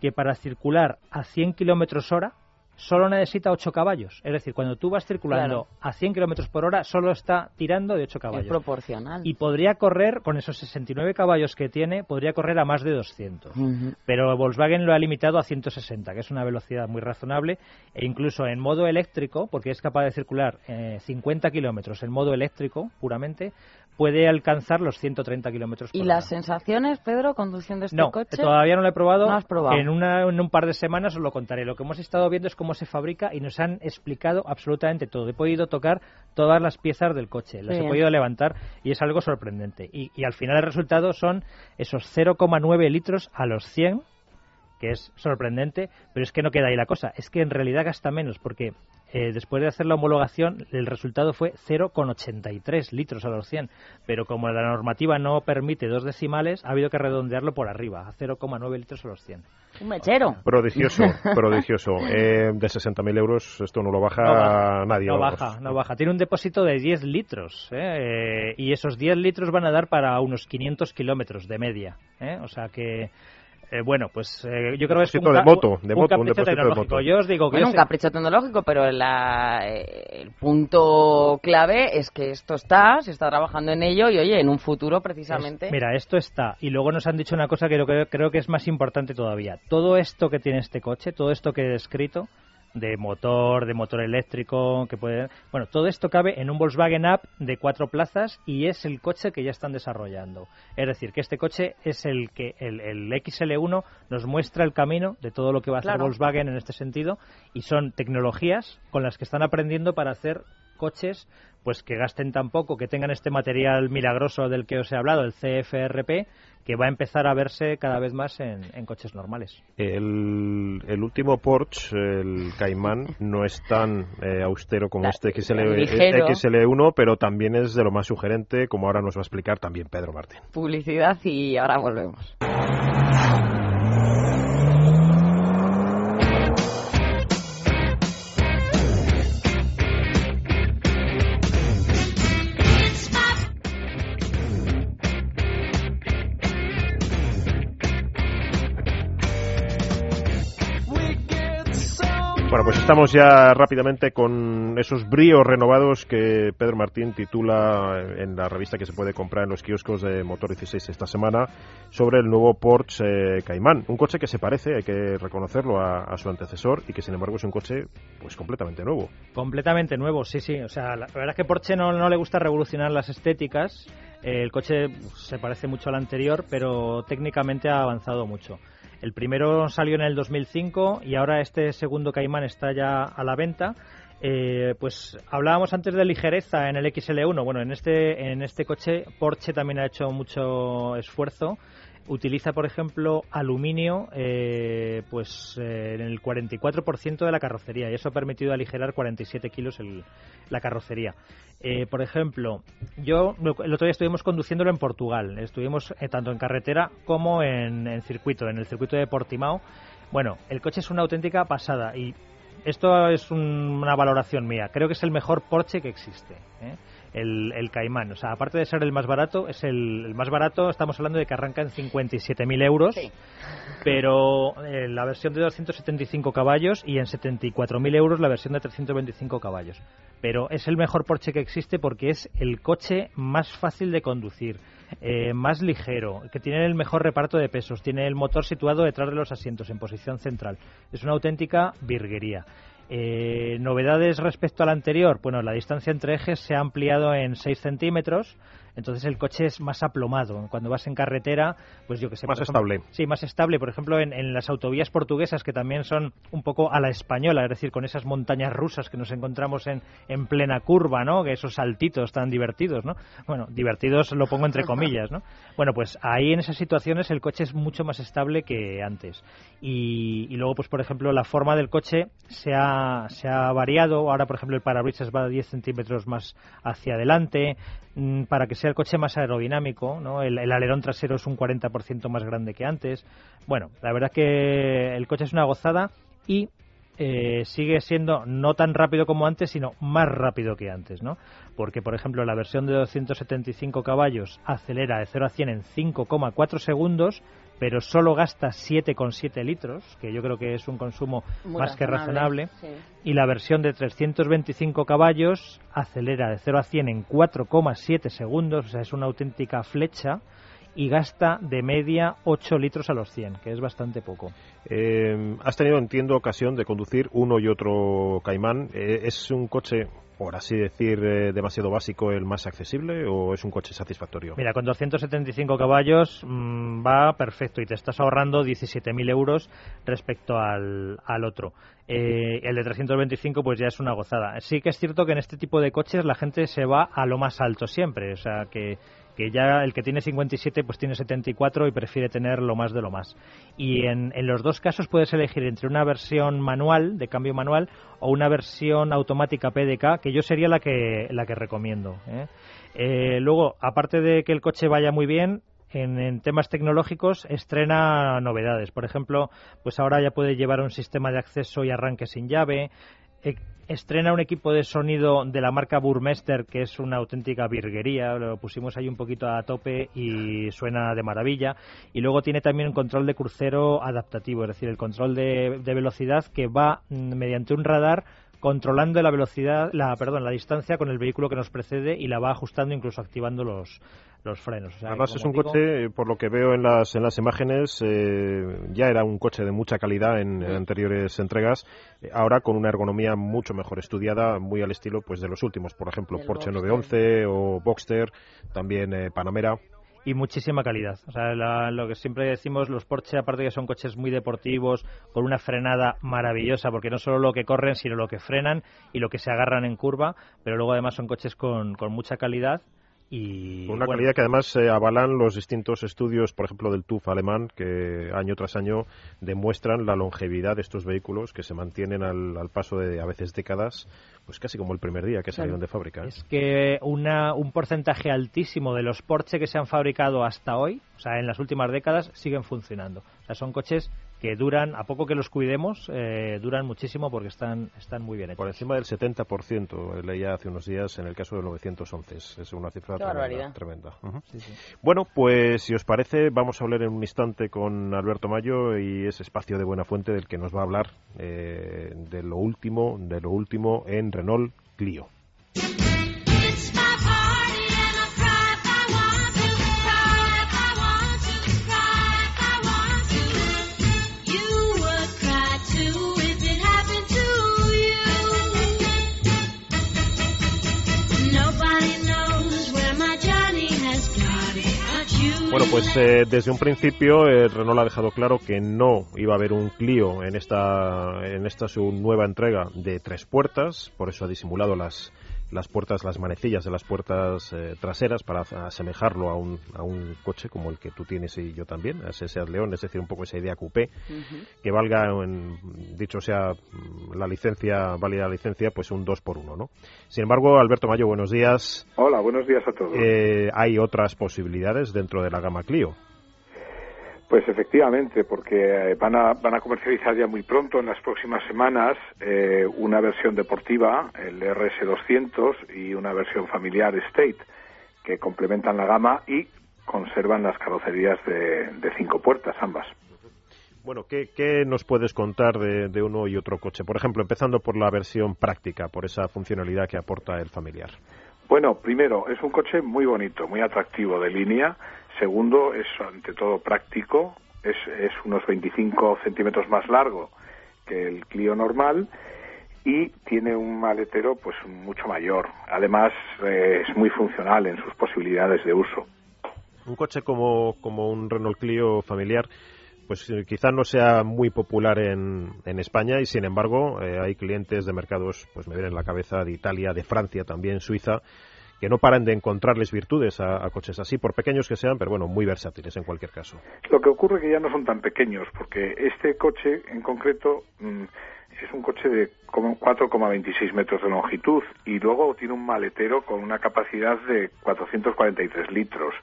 que para circular a 100 kilómetros hora solo necesita 8 caballos. Es decir, cuando tú vas circulando a 100 kilómetros por hora, solo está tirando de 8 es caballos. proporcional. Y podría correr, con esos 69 caballos que tiene, podría correr a más de 200 Ujú. pero Volkswagen lo ha limitado a 160, que es una velocidad muy razonable, e incluso en modo eléctrico, porque es capaz de circular eh, 50 kilómetros en modo eléctrico puramente, puede alcanzar los 130 kilómetros por ¿Y hora. las sensaciones, Pedro, conduciendo este no, coche? todavía no lo he probado. No has probado. En, una- en un par de semanas os lo contaré. Lo que hemos estado viendo es cómo se fabrica y nos han explicado absolutamente todo. He podido tocar todas las piezas del coche, las he podido levantar y es algo sorprendente. Y, y al final el resultado son esos 0,9 litros a los 100 que es sorprendente, pero es que no queda ahí la cosa. Es que en realidad gasta menos, porque eh, después de hacer la homologación, el resultado fue 0,83 litros a los 100. Pero como la normativa no permite dos decimales, ha habido que redondearlo por arriba, a 0,9 litros a los 100. Un mechero. Prodigioso, prodigioso. Eh, de 60.000 euros esto no lo baja, No baja, nadie. No vamos. baja, no baja. Tiene un depósito de 10 litros, ¿eh? Eh, y esos 10 litros van a dar para unos 500 kilómetros de media. ¿eh? O sea que, eh, bueno, pues eh, yo creo que es un, de moto, de un moto, un capricho de tecnológico. moto. Yo os digo que Bueno, un sé- capricho tecnológico, pero la- eh, el punto clave es que esto está, se está trabajando en ello y, oye, en un futuro precisamente... Es- mira, esto está. Y luego nos han dicho una cosa que creo, que creo que es más importante todavía. Todo esto que tiene este coche, todo esto que he descrito, de motor, de motor eléctrico, que puede... Bueno, todo esto cabe en un Volkswagen Up de cuatro plazas y es el coche que ya están desarrollando. Es decir, que este coche es el que el, el XL1 nos muestra el camino de todo lo que va a hacer Claro. Volkswagen en este sentido y son tecnologías con las que están aprendiendo para hacer coches pues que gasten tan poco, que tengan este material milagroso del que os he hablado, el CFRP, que va a empezar a verse cada vez más en, en coches normales. El, el último Porsche, el Cayman, no es tan eh, austero como La- este XL, ligero. XL1, pero también es de lo más sugerente, como ahora nos va a explicar también Pedro Martín. Publicidad y ahora volvemos. Pues estamos ya rápidamente con esos bríos renovados que Pedro Martín titula en la revista que se puede comprar en los kioscos de Motor 16 esta semana sobre el nuevo Porsche eh, Cayman. Un coche que se parece, hay que reconocerlo, a, su antecesor y que sin embargo es un coche pues completamente nuevo. Completamente nuevo, sí, sí. O sea, la, verdad es que Porsche no, no le gusta revolucionar las estéticas. Eh, el coche se parece mucho al anterior, pero técnicamente ha avanzado mucho. El primero salió en el 2005 y ahora este segundo Cayman está ya a la venta. Eh, pues hablábamos antes de ligereza en el XL1. Bueno, en este, en este coche Porsche también ha hecho mucho esfuerzo. Utiliza, por ejemplo, aluminio eh, pues eh, en el 44% de la carrocería y eso ha permitido aligerar 47 kilos el- la carrocería. Eh, por ejemplo, yo el otro día estuvimos conduciéndolo en Portugal. Estuvimos eh, tanto en carretera como en, en circuito, en el circuito de Portimao. Bueno, el coche es una auténtica pasada y esto es un- una valoración mía. Creo que es el mejor Porsche que existe. ¿eh? el, el Caimán. O sea, aparte de ser el más barato, es el, más barato, estamos hablando de que arranca en 57.000 euros, pero eh, la versión de 275 caballos y en 74.000 euros la versión de 325 caballos. Pero es el mejor Porsche que existe porque es el coche más fácil de conducir. Eh, más ligero, que tiene el mejor reparto de pesos, tiene el motor situado detrás de los asientos en posición central. Es una auténtica virguería. Eh, novedades respecto al anterior, bueno, la distancia entre ejes se ha ampliado en 6 centímetros, entonces el coche es más aplomado. Cuando vas en carretera, pues yo que sé. Más estable. Sí, más estable. Por ejemplo, en, las autovías portuguesas, que también son un poco a la española, es decir, con esas montañas rusas que nos encontramos en, en plena curva, ¿no? Que esos saltitos tan divertidos, ¿no? Bueno, divertidos lo pongo entre comillas, ¿no? Bueno, pues ahí en esas situaciones el coche es mucho más estable que antes. Y, y luego, pues por ejemplo, la forma del coche se ha, se ha variado. Ahora, por ejemplo, el parabrisas va 10 centímetros más hacia adelante. Mm, para que el coche más aerodinámico, ¿no? el, alerón trasero es un 40% más grande que antes. Bueno, la verdad que el coche es una gozada y eh, sigue siendo no tan rápido como antes, sino más rápido que antes, ¿no? Porque, por ejemplo, la versión de 275 caballos acelera de 0 a 100 en 5,4 segundos, pero solo gasta 7,7 litros, que yo creo que es un consumo más que razonable. Y la versión de 325 caballos acelera de 0 a 100 en 4,7 segundos, o sea, es una auténtica flecha y gasta de media 8 litros a los 100, que es bastante poco. Eh, has tenido, entiendo, ocasión de conducir uno y otro Caimán. Eh, ¿Es un coche por así decir, eh, demasiado básico el más accesible o es un coche satisfactorio? Mira, con 275 caballos mm, va perfecto y te estás ahorrando 17.000 euros respecto al, al otro. Eh, el de 325 pues ya es una gozada. Sí que es cierto que en este tipo de coches la gente se va a lo más alto siempre, o sea que que ya el que tiene 57 pues tiene 74 y prefiere tener lo más de lo más. Y en, en, los dos casos puedes elegir entre una versión manual, de cambio manual, o una versión automática PDK, que yo sería la que, la que recomiendo. ¿eh? Eh, luego, aparte de que el coche vaya muy bien, en, en, temas tecnológicos estrena novedades. Por ejemplo, pues ahora ya puede llevar un sistema de acceso y arranque sin llave, estrena un equipo de sonido de la marca Burmester que es una auténtica virguería, lo pusimos ahí un poquito a tope y suena de maravilla. Y luego tiene también un control de crucero adaptativo, es decir, el control de velocidad que va mm, mediante un radar controlando la velocidad, la perdón, la distancia con el vehículo que nos precede y la va ajustando incluso activando los los frenos. Además es un coche, por lo que veo en las en las imágenes, eh, ya era un coche de mucha calidad en, anteriores entregas, eh, ahora con una ergonomía mucho mejor estudiada, muy al estilo pues de los últimos, por ejemplo Porsche 911 o Boxster, también eh, Panamera y muchísima calidad. O sea, lo que siempre decimos, los Porsche, aparte que son coches muy deportivos, con una frenada maravillosa, porque no solo lo que corren, sino lo que frenan y lo que se agarran en curva, pero luego además son coches con, con mucha calidad y, una calidad que además se avalan los distintos estudios, por ejemplo, del TUF alemán, que año tras año demuestran la longevidad de estos vehículos que se mantienen al, al paso de a veces décadas pues casi como el primer día que salieron de fábrica. ¿eh? Es que una, un porcentaje altísimo de los Porsche que se han fabricado hasta hoy, o sea, en las últimas décadas, siguen funcionando. O sea, son coches que duran, a poco que los cuidemos, eh, duran muchísimo porque están, están muy bien hechos. Por encima del 70%, leía hace unos días en el caso del 911. Es una cifra tremenda. Bueno, pues si os parece, vamos a hablar en un instante con Alberto Mayo y ese espacio de Buena Fuente del que nos va a hablar eh, de lo último, de lo último en Renault Clio. Bueno, pues eh, desde un principio eh, Renault ha dejado claro que no iba a haber un Clio en esta, en esta su nueva entrega de tres puertas, por eso ha disimulado las las puertas, las manecillas de las puertas eh, traseras para asemejarlo a un, a un coche como el que tú tienes y yo también, a ese Seat León, es decir, un poco esa idea coupé, que valga, en, dicho sea mm, la licencia, válida la licencia, pues un 2 por 1 ¿no? Sin embargo, Alberto Mayo, buenos días. Hola, buenos días a todos. Eh, ¿Hay otras posibilidades dentro de la gama Clio? Pues efectivamente, porque eh, van a, van a comercializar ya muy pronto, en las próximas semanas, eh, una versión deportiva, el RS200, y una versión familiar State, que complementan la gama y conservan las carrocerías de, cinco puertas, ambas. Bueno, ¿qué, nos puedes contar de, de, uno y otro coche? Por ejemplo, empezando por la versión práctica, por esa funcionalidad que aporta el familiar. Bueno, primero, es un coche muy bonito, muy atractivo de línea. Segundo, es ante todo práctico, es, unos 25 centímetros más largo que el Clio normal y tiene un maletero pues mucho mayor. Además, eh, es muy funcional en sus posibilidades de uso. Un coche como, como un Renault Clio familiar pues eh, quizá no sea muy popular en, en España y sin embargo eh, hay clientes de mercados, pues me vienen en la cabeza de Italia, de Francia, también Suiza, que no paran de encontrarles virtudes a, coches así, por pequeños que sean, pero bueno, muy versátiles en cualquier caso. Lo que ocurre es que ya no son tan pequeños, porque este coche en concreto mm, es un coche de 4,26 metros de longitud y luego tiene un maletero con una capacidad de 443 litros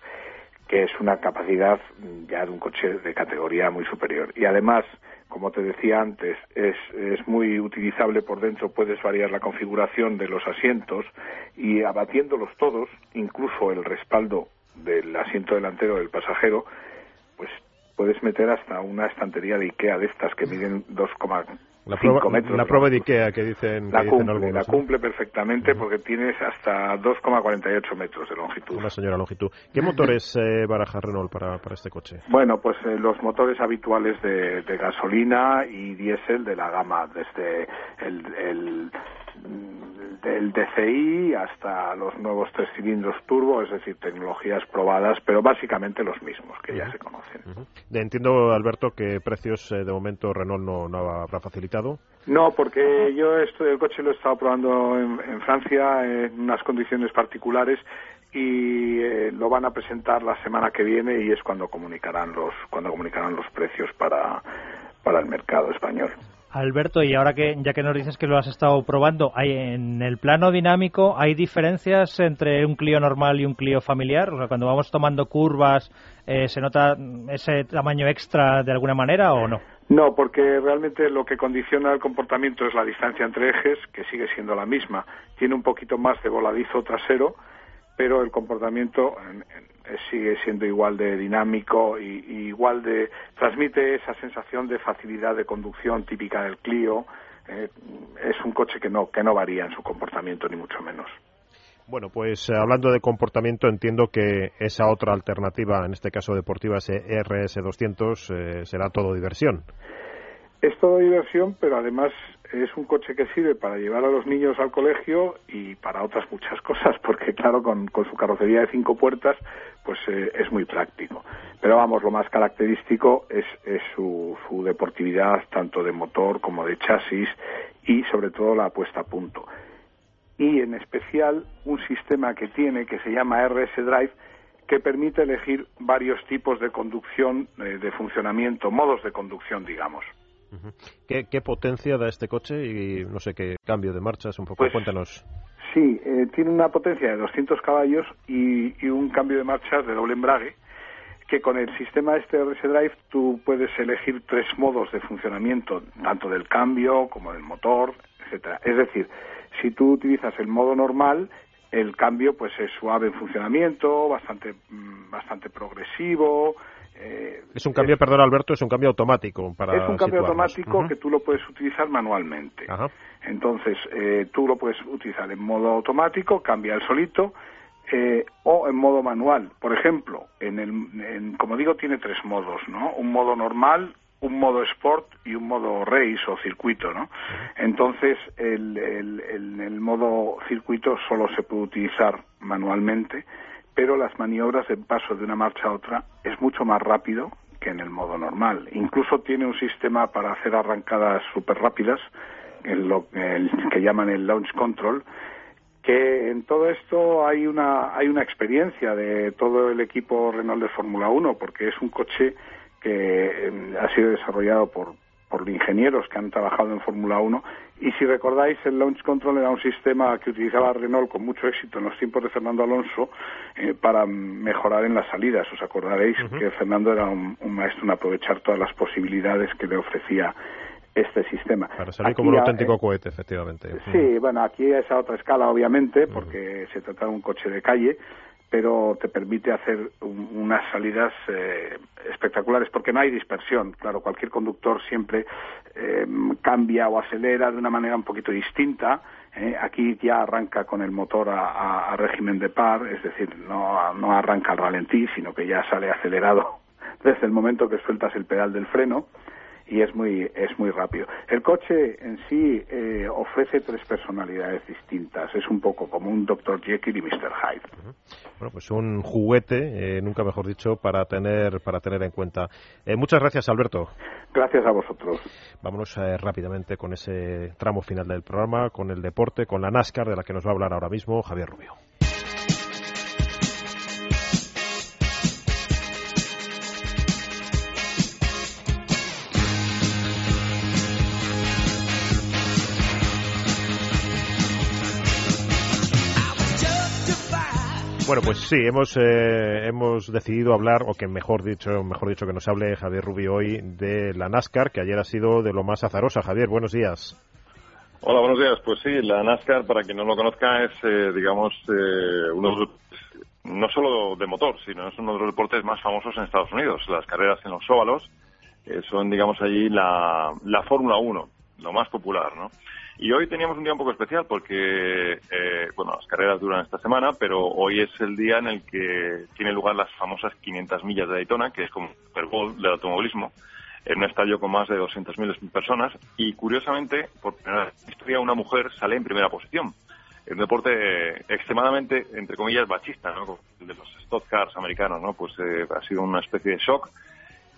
que es una capacidad ya de un coche de categoría muy superior. Y además, como te decía antes, es, es muy utilizable por dentro, puedes variar la configuración de los asientos y abatiéndolos todos, incluso el respaldo del asiento delantero del pasajero, pues puedes meter hasta una estantería de Ikea de estas que miden 2,4 la prueba, La prueba de Ikea que dicen, la cumple, La cumple perfectamente porque tienes hasta 2,48 metros de longitud. Una señora longitud. ¿Qué motores eh, baraja Renault para, para este coche? Bueno, pues eh, los motores habituales de, de, gasolina y diésel de la gama, desde el, el del DCI hasta los nuevos tres cilindros turbo, es decir, tecnologías probadas, pero básicamente los mismos que ya se conocen. Entiendo, Alberto, que precios eh, de momento Renault no, no, habrá facilitado. No, porque yo esto, el coche lo he estado probando en, Francia en unas condiciones particulares y eh, lo van a presentar la semana que viene y es cuando comunicarán los cuando comunicarán los precios para para el mercado español. Alberto, y ahora que ya que nos dices que lo has estado probando, ¿hay, en el plano dinámico hay diferencias entre un Clio normal y un Clio familiar? Cuando vamos tomando curvas, eh, ¿se nota ese tamaño extra de alguna manera o no? No, porque realmente lo que condiciona el comportamiento es la distancia entre ejes, que sigue siendo la misma. Tiene un poquito más de voladizo trasero, pero el comportamiento sigue siendo igual de dinámico y, igual de transmite esa sensación de facilidad de conducción típica del Clio. Eh, es un coche que no que no varía en su comportamiento ni mucho menos. Bueno, pues eh, hablando de comportamiento, entiendo que esa otra alternativa, en este caso deportiva, ese RS200, eh, será todo diversión. Es todo diversión, pero además es un coche que sirve para llevar a los niños al colegio y para otras muchas cosas, porque claro, con, su carrocería de cinco puertas, pues eh, es muy práctico. Pero vamos, lo más característico es, su, su, deportividad, tanto de motor como de chasis y sobre todo la puesta a punto. Y en especial un sistema que tiene que se llama RS Drive, que permite elegir varios tipos de conducción, eh, de funcionamiento, modos de conducción, digamos. ¿Qué, potencia da este coche y no sé qué cambio de marchas? Un poco, pues, cuéntanos. Sí, eh, tiene una potencia de 200 caballos y, un cambio de marchas de doble embrague que con el sistema este RS Drive tú puedes elegir tres modos de funcionamiento, tanto del cambio como del motor, etcétera. Es decir, si tú utilizas el modo normal, el cambio pues es suave en funcionamiento, bastante mm, bastante progresivo, eh, es un cambio, perdón Alberto, es un cambio automático para Es un cambio automático que tú lo puedes utilizar manualmente. Entonces, eh, tú lo puedes utilizar en modo automático, cambia el solito, eh, o en modo manual. Por ejemplo, en el, como digo, tiene tres modos, ¿no? Un modo normal, un modo sport y un modo race o circuito, ¿no? Entonces, el, el modo circuito solo se puede utilizar manualmente pero las maniobras de paso de una marcha a otra es mucho más rápido que en el modo normal. Incluso tiene un sistema para hacer arrancadas súper rápidas, lo, que llaman el launch control, que en todo esto hay una, hay una experiencia de todo el equipo Renault de Fórmula 1, porque es un coche que eh, ha sido desarrollado por, por ingenieros que han trabajado en Fórmula 1 Y si recordáis, el Launch Control era un sistema que utilizaba Renault con mucho éxito en los tiempos de Fernando Alonso eh, para mejorar en las salidas. Os acordaréis que Fernando era un, maestro en aprovechar todas las posibilidades que le ofrecía este sistema. Para salir como un auténtico cohete, efectivamente. Sí, bueno, aquí es a otra escala, obviamente, porque se trata de un coche de calle, pero te permite hacer unas salidas eh, espectaculares porque no hay dispersión. Claro, cualquier conductor siempre eh, cambia o acelera de una manera un poquito distinta. Eh. Aquí ya arranca con el motor a, régimen de par, es decir, no, no arranca al ralentí, sino que ya sale acelerado desde el momento que sueltas el pedal del freno y es muy es muy rápido. El coche en sí eh, ofrece tres personalidades distintas. Es un poco como un Dr. Jekyll y Mr. Hyde. Bueno, pues un juguete, eh, nunca mejor dicho, para tener para tener en cuenta. Eh, muchas gracias, Alberto. Gracias a vosotros. Vámonos rápidamente con ese tramo final del programa, con el deporte, con la NASCAR, de la que nos va a hablar ahora mismo Javier Rubio. Bueno, pues sí, hemos, eh, hemos decidido hablar, o que mejor dicho, mejor dicho que nos hable Javier Rubio hoy de la NASCAR, que ayer ha sido de lo más azarosa. Javier, buenos días. Hola, buenos días. Pues sí, la NASCAR, para quien no lo conozca, es, eh, digamos, eh, uno no solo de motor, sino es uno de los deportes más famosos en Estados Unidos. Las carreras en los óvalos son, digamos, allí la, la Fórmula 1, lo más popular, ¿no? Y hoy teníamos un día un poco especial porque, eh, bueno, las carreras duran esta semana, pero hoy es el día en el que tiene lugar las famosas 500 millas de Daytona, que es como el Bowl del automovilismo, en un estadio con más de 200.000 personas. Y curiosamente, por primera vez en historia, una mujer sale en primera posición. Un deporte extremadamente, entre comillas, bachista, ¿no? De los stock cars americanos, ¿no? Pues eh, ha sido una especie de shock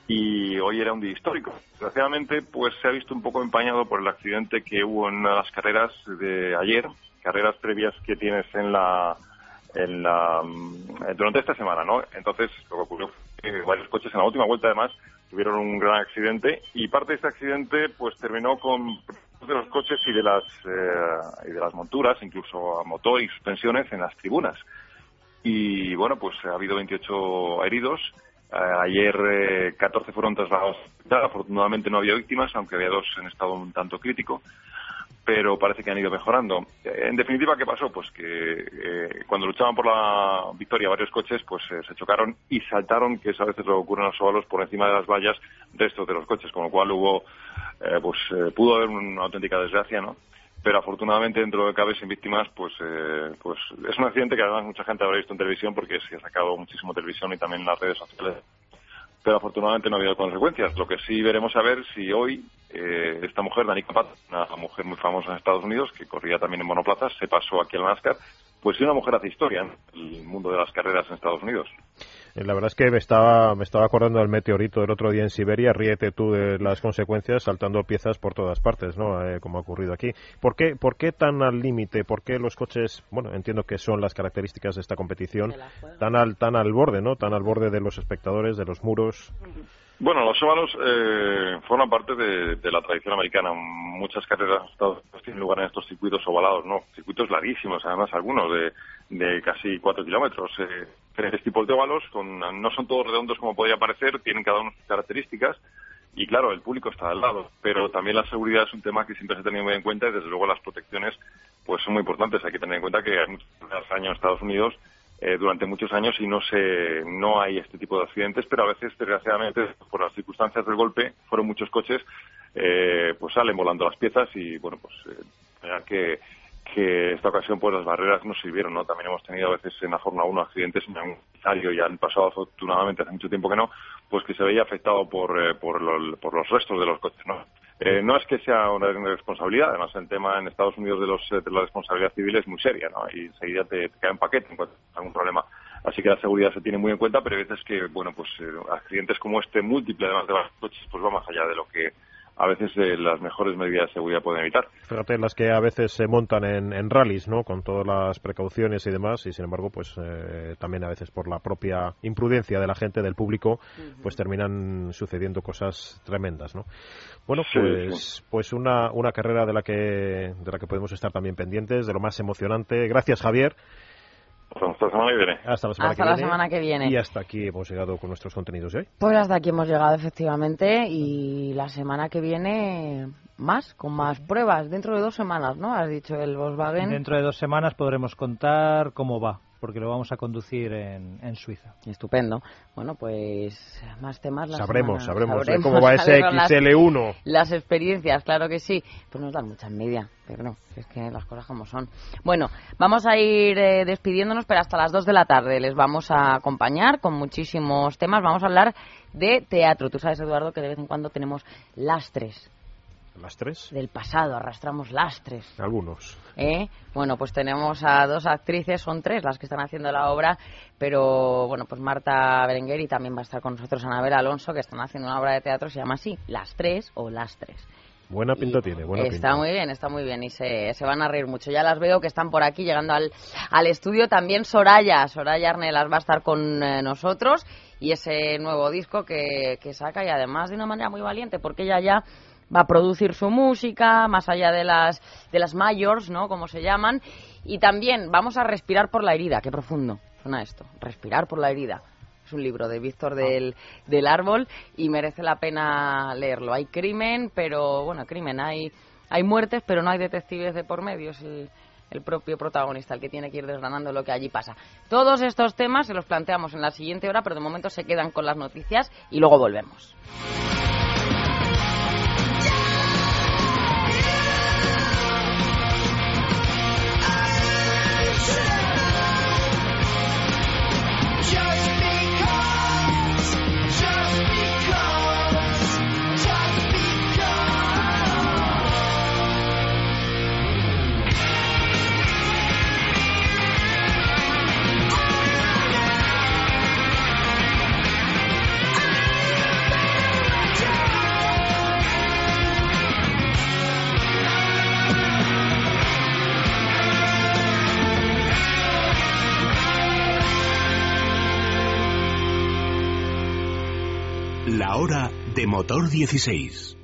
y hoy era un día histórico. Desgraciadamente, pues se ha visto un poco empañado por el accidente que hubo en las carreras de ayer, carreras previas que tienes en la, en la mm, durante esta semana, ¿no? Entonces, lo que ocurrió fue que varios coches en la última vuelta, además, tuvieron un gran accidente y parte de este accidente, pues terminó con de los coches y de las eh, y de las monturas, incluso a motor y suspensiones en las tribunas. Y bueno, pues ha habido 28 heridos eh, ayer 14 eh, fueron trasladados. Afortunadamente no había víctimas, aunque había dos en estado un tanto crítico, pero parece que han ido mejorando. Eh, en definitiva, ¿qué pasó? Pues que cuando luchaban por la victoria varios coches, pues se chocaron y saltaron, que es a veces lo que ocurre en los óvalos, por encima de las vallas restos de los coches, con lo cual hubo, pues pudo haber una auténtica desgracia, ¿no? Pero afortunadamente dentro de cabe sin víctimas pues eh, pues es un accidente que además mucha gente habrá visto en televisión porque se ha sacado muchísimo televisión y también en las redes sociales. Pero afortunadamente no ha habido consecuencias. Lo que sí veremos a ver si hoy eh, esta mujer Danica Pat una mujer muy famosa en Estados Unidos que corría también en monoplazas se pasó aquí al NASCAR pues si una mujer hace historia en el mundo de las carreras en Estados Unidos eh, la verdad es que me estaba, me estaba acordando del meteorito del otro día en Siberia. Ríete tú de las consecuencias saltando piezas por todas partes, ¿no? Eh, como ha ocurrido aquí. ¿Por qué, ¿Por qué tan al límite? ¿Por qué los coches, bueno, entiendo que son las características de esta competición, tan al, tan al borde, ¿no? Tan al borde de los espectadores, de los muros. Bueno, los óvalos eh, forman parte de, la tradición americana. Muchas carreras tienen lugar en estos circuitos ovalados, ¿no? Circuitos larguísimos, además algunos de, casi cuatro kilómetros. Eh, diferentes tipos de óvalos, con, no son todos redondos como podría parecer, tienen cada uno sus características. Y claro, el público está al lado, pero también la seguridad es un tema que siempre se ha tenido muy en cuenta y desde luego las protecciones pues son muy importantes. Hay que tener en cuenta que hay muchos años en Estados Unidos eh, durante muchos años y no se no hay este tipo de accidentes, pero a veces desgraciadamente por las circunstancias del golpe fueron muchos coches eh, pues salen volando las piezas y bueno pues eh, que que esta ocasión pues las barreras no sirvieron, ¿no? También hemos tenido a veces en la Fórmula 1 accidentes en y han pasado afortunadamente hace mucho tiempo que no, pues que se veía afectado por, eh, por, por los restos de los coches, ¿no? Eh, no es que sea una responsabilidad, además el tema en Estados Unidos de, los, eh, de la responsabilidad civil es muy seria, ¿no? Y enseguida te, cae un paquete en cuanto a algún problema. Así que la seguridad se tiene muy en cuenta, pero hay veces que, bueno, pues accidentes como este, múltiple además de los coches, pues va más allá de lo que a veces eh, las mejores medidas de seguridad pueden evitar. Fíjate, las que a veces se montan en, en rallies, ¿no? Con todas las precauciones y demás, y sin embargo, pues eh, también a veces por la propia imprudencia de la gente, del público, pues terminan sucediendo cosas tremendas, ¿no? Bueno, pues, pues una, una carrera de la que de la que podemos estar también pendientes, de lo más emocionante. Gracias, Javier. Hasta la semana que viene. Hasta la, semana, que, la semana que viene. Y hasta aquí hemos llegado con nuestros contenidos de hoy. Pues hasta aquí hemos llegado, efectivamente. Y la semana que viene más, con más pruebas. Dentro de dos semanas, ¿no? Has dicho el Volkswagen. Dentro de dos semanas podremos contar cómo va porque lo vamos a conducir en, Suiza. Estupendo. Bueno, pues más temas. La sabremos, sabremos, ¿eh? cómo va ese XL1. Las, experiencias, claro que sí. Pues nos dan mucha envidia, pero no, es que las cosas como son. Bueno, vamos a ir eh, despidiéndonos, pero hasta las 2 de la tarde les vamos a acompañar con muchísimos temas. Vamos a hablar de teatro. Tú sabes, Eduardo, que de vez en cuando tenemos lastres ¿Lastres? Del pasado, arrastramos lastres. Algunos. ¿Eh? Bueno, pues tenemos a dos actrices, son tres las que están haciendo la obra, pero bueno, pues Marta Berenguer y también va a estar con nosotros Anabel Alonso, que están haciendo una obra de teatro, se llama así, Las Tres o Lastres. Buena pinta tiene, buena Está muy bien, está muy bien y se, se, van a reír mucho. Ya las veo que están por aquí llegando al, al estudio. También Soraya, Soraya Arnelas va a estar con eh, nosotros y ese nuevo disco que, que saca y además de una manera muy valiente porque ella ya va a producir su música, más allá de las, de las mayors, ¿no? Como se llaman. Y también vamos a respirar por la herida. Qué profundo suena esto. Respirar por la herida. Es un libro de Víctor del, del Árbol y merece la pena leerlo. Hay crimen, pero, bueno, crimen, hay, hay muertes, pero no hay detectives de por medio. Es el, el propio protagonista el que tiene que ir desgranando lo que allí pasa. Todos estos temas se los planteamos en la siguiente hora, pero de momento se quedan con las noticias y luego volvemos. De motor 16.